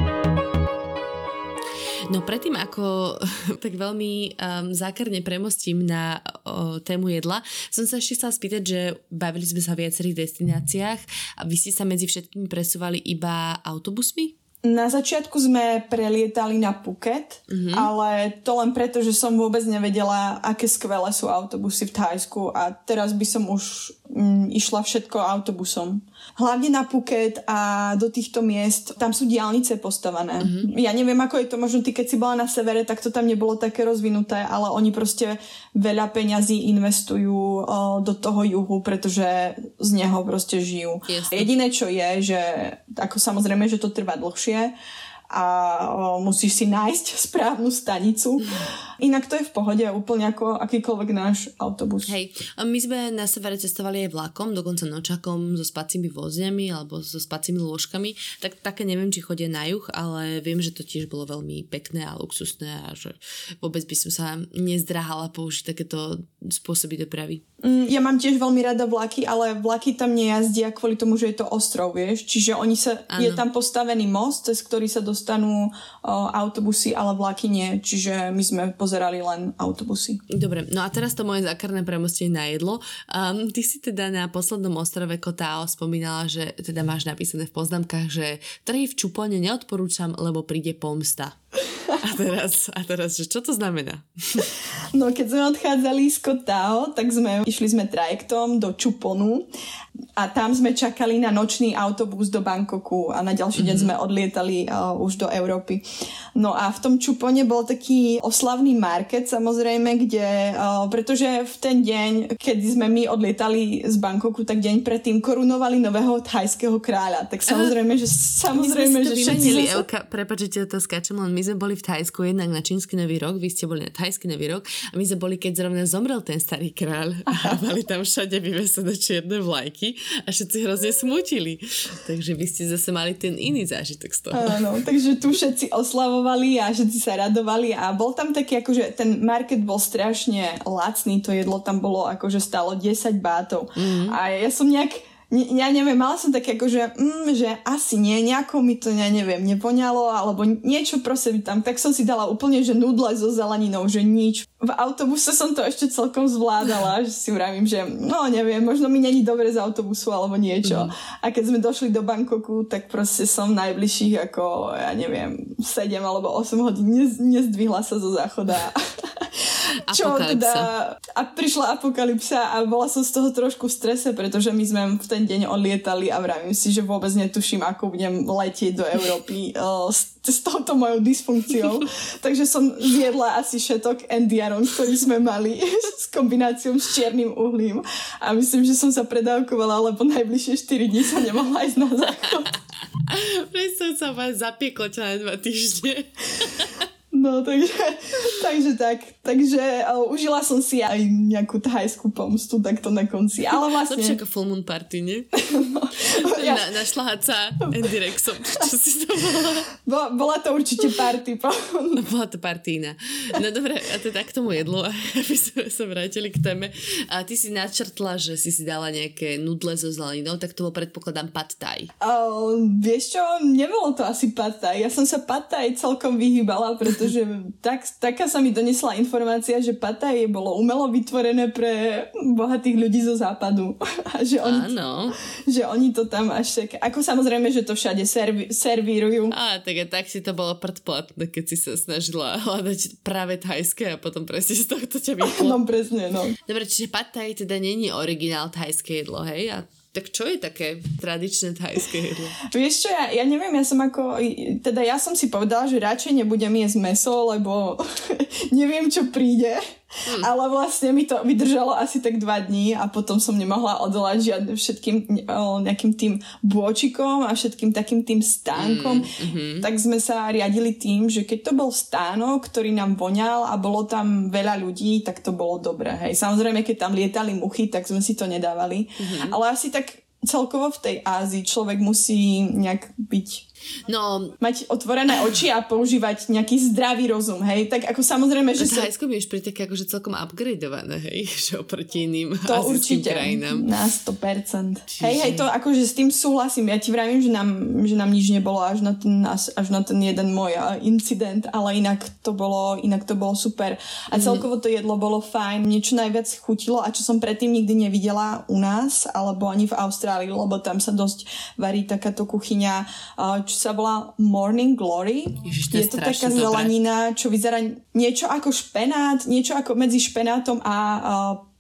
No predtým, ako tak veľmi um, zákerne premostím na o, tému jedla, som sa ešte chcela spýtať, že bavili sme sa v viacerých destináciách a vy ste sa medzi všetkými presúvali iba autobusmi? Na začiatku sme prelietali na Phuket, mm-hmm. ale to len preto, že som vôbec nevedela, aké skvelé sú autobusy v Thajsku a teraz by som už mm, išla všetko autobusom hlavne na Phuket a do týchto miest, tam sú diálnice postavané. Mm-hmm. Ja neviem, ako je to, možno ty, keď si bola na severe, tak to tam nebolo také rozvinuté, ale oni proste veľa peňazí investujú o, do toho juhu, pretože z neho proste žijú. Yes. Jediné, čo je, že ako samozrejme, že to trvá dlhšie, a musíš si nájsť správnu stanicu. Inak to je v pohode, úplne ako akýkoľvek náš autobus. Hej, my sme na severe cestovali aj vlakom, dokonca nočakom so spacími vozňami alebo so spacími lôžkami. Tak také neviem, či chodia na juh, ale viem, že to tiež bolo veľmi pekné a luxusné a že vôbec by som sa nezdrahala použiť takéto spôsoby dopravy. Mm, ja mám tiež veľmi rada vlaky, ale vlaky tam nejazdia kvôli tomu, že je to ostrov, vieš. Čiže oni sa, ano. je tam postavený most, cez ktorý sa dostanú autobusy, ale vlaky nie. Čiže my sme pozerali len autobusy. Dobre, no a teraz to moje zákarné premostenie na jedlo. Um, ty si teda na poslednom ostrove Kotao spomínala, že teda máš napísané v poznámkach, že trhy v Čupone neodporúčam, lebo príde pomsta. A teraz, a teraz, že čo to znamená? No keď sme odchádzali z Kotao, tak sme išli sme trajektom do Čuponu a tam sme čakali na nočný autobus do Bangkoku a na ďalší deň mm-hmm. sme odlietali uh, už do Európy. No a v tom Čupone bol taký oslavný market samozrejme, kde, uh, pretože v ten deň, keď sme my odlietali z Bangkoku, tak deň predtým korunovali nového thajského kráľa. Tak samozrejme, že samozrejme, že všetci... Elka, prepáčte, to skáčem, len my sme boli v Thajsku jednak na čínsky nový rok, vy ste boli na thajský nový rok a my sme boli, keď zrovna zomrel ten starý kráľ a mali tam všade vyvesené čierne vlajky a všetci hrozne smutili. Takže vy ste zase mali ten iný zážitok z toho. Áno, takže tu všetci oslavovali a všetci sa radovali a bol tam taký akože ten market bol strašne lacný, to jedlo tam bolo akože stalo 10 bátov. Mm-hmm. A ja som nejak ja neviem, mala som také ako, že, mm, že asi nie, nejako mi to, ja neviem, nepoňalo, alebo niečo proste tam, tak som si dala úplne, že nudle so zeleninou, že nič. V autobuse som to ešte celkom zvládala, že si vravím, že no neviem, možno mi není dobre z autobusu alebo niečo. Mm. A keď sme došli do Bangkoku, tak proste som najbližších ako, ja neviem, 7 alebo 8 hodín nezdvihla sa zo záchoda. čo teda... A prišla apokalypsa a bola som z toho trošku v strese, pretože my sme v ten deň odlietali a vravím si, že vôbec netuším, ako budem letieť do Európy uh, s, s touto mojou dysfunkciou. Takže som zjedla asi všetok endiaron, ktorý sme mali s kombináciou s čiernym uhlím. A myslím, že som sa predávkovala, lebo najbližšie 4 dní sa nemohla ísť na záchod. Predstav sa vás zapieklo na dva týždne. No, takže, takže tak. Takže uh, užila som si aj nejakú thajskú pomstu takto na konci. Ale vlastne... Lepšie ako full moon party, nie? no, ja... na, našla sa Endirexom, čo si to bola? Bo, bola to určite party. no, bola to partína. No dobre, a teda k tomu jedlu, aby sme sa vrátili k téme. A ty si načrtla, že si si dala nejaké nudle so zeleninou, tak to bol predpokladám pad thai. Uh, vieš čo, nebolo to asi pad thai. Ja som sa pad thai celkom vyhýbala, pretože pretože tak, taká sa mi donesla informácia, že Pataj bolo umelo vytvorené pre bohatých ľudí zo západu. A že oni, Áno. že oni to tam až tak... Ako samozrejme, že to všade serví, servírujú. Á, tak a tak si to bolo predplatné, keď si sa snažila hľadať práve thajské a potom presne z tohto ťa vyšlo. No presne, no. Dobre, čiže Pataj teda není originál thajské jedlo, hej? A tak čo je také tradičné thajské jedlo? Vieš čo, ja, ja neviem, ja som ako, teda ja som si povedala, že radšej nebudem jesť meso, lebo neviem, čo príde. Hmm. Ale vlastne mi to vydržalo asi tak dva dní a potom som nemohla odolať žiadne všetkým nejakým tým bôčikom a všetkým takým tým stánkom. Mm-hmm. Tak sme sa riadili tým, že keď to bol stánok, ktorý nám voňal a bolo tam veľa ľudí, tak to bolo dobré. Hej. Samozrejme, keď tam lietali muchy, tak sme si to nedávali. Mm-hmm. Ale asi tak celkovo v tej Ázii človek musí nejak byť No, mať otvorené oči a používať nejaký zdravý rozum, hej? Tak ako samozrejme, že... Thajsko mi už pri také akože celkom upgradeované, hej? Že oproti iným To určite, krajinám. na 100%. Čiže... Hej, hej, to akože s tým súhlasím. Ja ti vravím, že nám, že nám nič nebolo až na ten, až na ten jeden môj incident, ale inak to bolo, inak to bolo super. A mhm. celkovo to jedlo bolo fajn. Mne čo najviac chutilo a čo som predtým nikdy nevidela u nás, alebo ani v Austrálii, lebo tam sa dosť varí takáto kuchyňa, čo sa volá Morning Glory. Ježiš, to je, je to taká dobré. zelenina, čo vyzerá niečo ako špenát, niečo ako medzi špenátom a uh,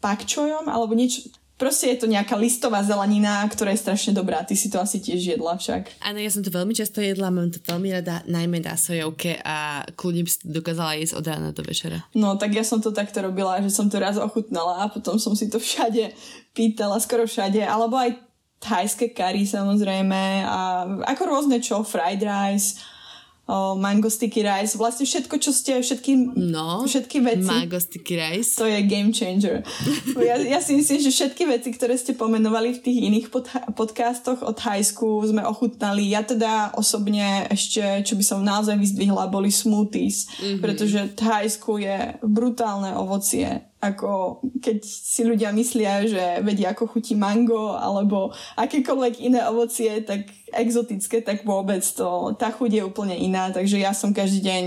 pakčojom, alebo niečo, Proste je to nejaká listová zelenina, ktorá je strašne dobrá. Ty si to asi tiež jedla však. Áno, ja som to veľmi často jedla, mám to veľmi rada, najmä na sojovke a kľudne dokázala jesť od rána do večera. No, tak ja som to takto robila, že som to raz ochutnala a potom som si to všade pýtala, skoro všade, alebo aj thajské kari samozrejme a ako rôzne čo, fried rice, o, mango sticky rice, vlastne všetko, čo ste, všetky, no, všetky veci. mango sticky rice. To je game changer. Ja, ja si myslím, že všetky veci, ktoré ste pomenovali v tých iných pod, podcastoch od Thajsku sme ochutnali. Ja teda osobne ešte, čo by som naozaj vyzdvihla, boli smoothies, mm-hmm. pretože Thajsku je brutálne ovocie ako keď si ľudia myslia, že vedia, ako chutí mango alebo akékoľvek iné ovocie, tak exotické, tak vôbec to, tá chuť je úplne iná, takže ja som každý deň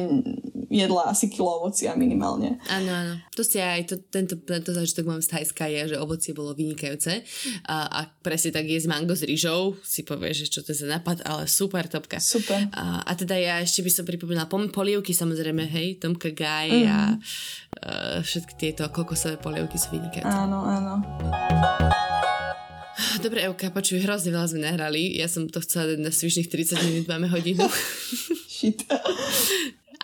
jedla asi kilo ovocia minimálne. Áno, áno. To si aj, to, tento, tento zážitok mám z Thajska je, že ovocie bolo vynikajúce a, a presne tak jesť mango s rýžou, si povieš, že čo to je za nápad, ale super topka. Super. A, a teda ja ešte by som pripomínala polievky samozrejme, hej, Tomka Guy mm. a uh, všetky tieto kokosové polievky sú vynikajúce. Áno, áno. Dobre, Euka, počuj, hrozne veľa sme nahrali. Ja som to chcela na svišných 30 minút, máme hodinu. Shit.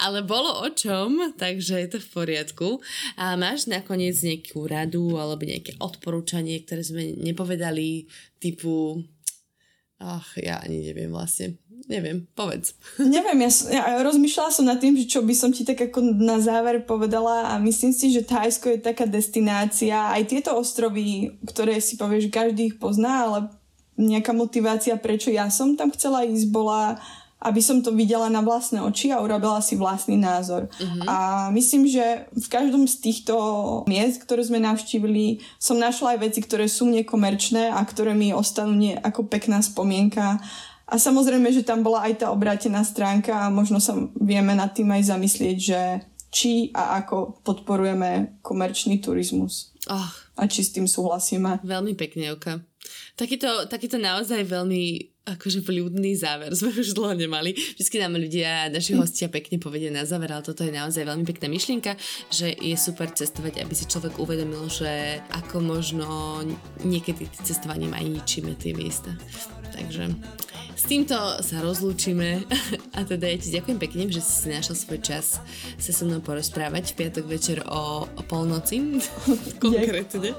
Ale bolo o čom, takže je to v poriadku. A máš nakoniec nejakú radu alebo nejaké odporúčanie, ktoré sme nepovedali, typu... Ach, ja ani neviem vlastne neviem, povedz. Neviem, ja, ja rozmýšľala som nad tým, že čo by som ti tak ako na záver povedala a myslím si, že Thajsko je taká destinácia, aj tieto ostrovy, ktoré si povie, že každý ich pozná, ale nejaká motivácia, prečo ja som tam chcela ísť, bola aby som to videla na vlastné oči a urobila si vlastný názor. Uh-huh. A myslím, že v každom z týchto miest, ktoré sme navštívili, som našla aj veci, ktoré sú nekomerčné a ktoré mi ostanú nie ako pekná spomienka a samozrejme, že tam bola aj tá obrátená stránka a možno sa vieme nad tým aj zamyslieť, že či a ako podporujeme komerčný turizmus. Oh. A či s tým súhlasíme. Veľmi pekne, Oka. Takýto, takýto naozaj veľmi akože vľudný záver sme už dlho nemali. Vždycky nám ľudia, naši hostia pekne povedia na záver, ale toto je naozaj veľmi pekná myšlienka, že je super cestovať, aby si človek uvedomil, že ako možno niekedy cestovaním aj ničíme tie miesta. Takže s týmto sa rozlúčime a teda ja ti ďakujem pekne, že si našiel svoj čas sa so mnou porozprávať v piatok večer o, o polnoci konkrétne.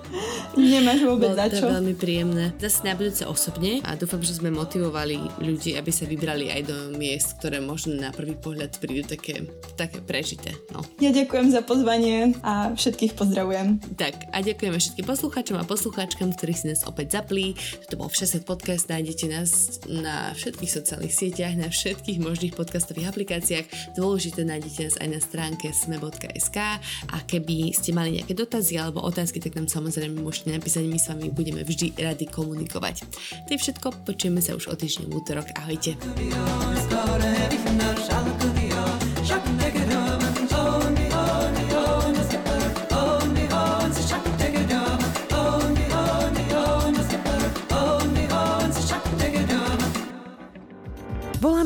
Nemáš vôbec za čo. To veľmi príjemné. Zase na budúce osobne a dúfam, že sme motivovali ľudí, aby sa vybrali aj do miest, ktoré možno na prvý pohľad prídu také, také prežité. No. Ja ďakujem za pozvanie a všetkých pozdravujem. Tak a ďakujeme všetkým poslucháčom a poslucháčkam, ktorí si nás opäť zaplí. Toto bol Všeset podcast, nájdete nás na všetkých sociálnych sieťach, na všetkých možných podcastových aplikáciách. Dôležité nájdete nás aj na stránke sme.sk a keby ste mali nejaké dotazy alebo otázky, tak nám samozrejme môžete napísať, my s vami budeme vždy radi komunikovať. To je všetko, počujeme sa už o týždeň v útorok. Ahojte. Volám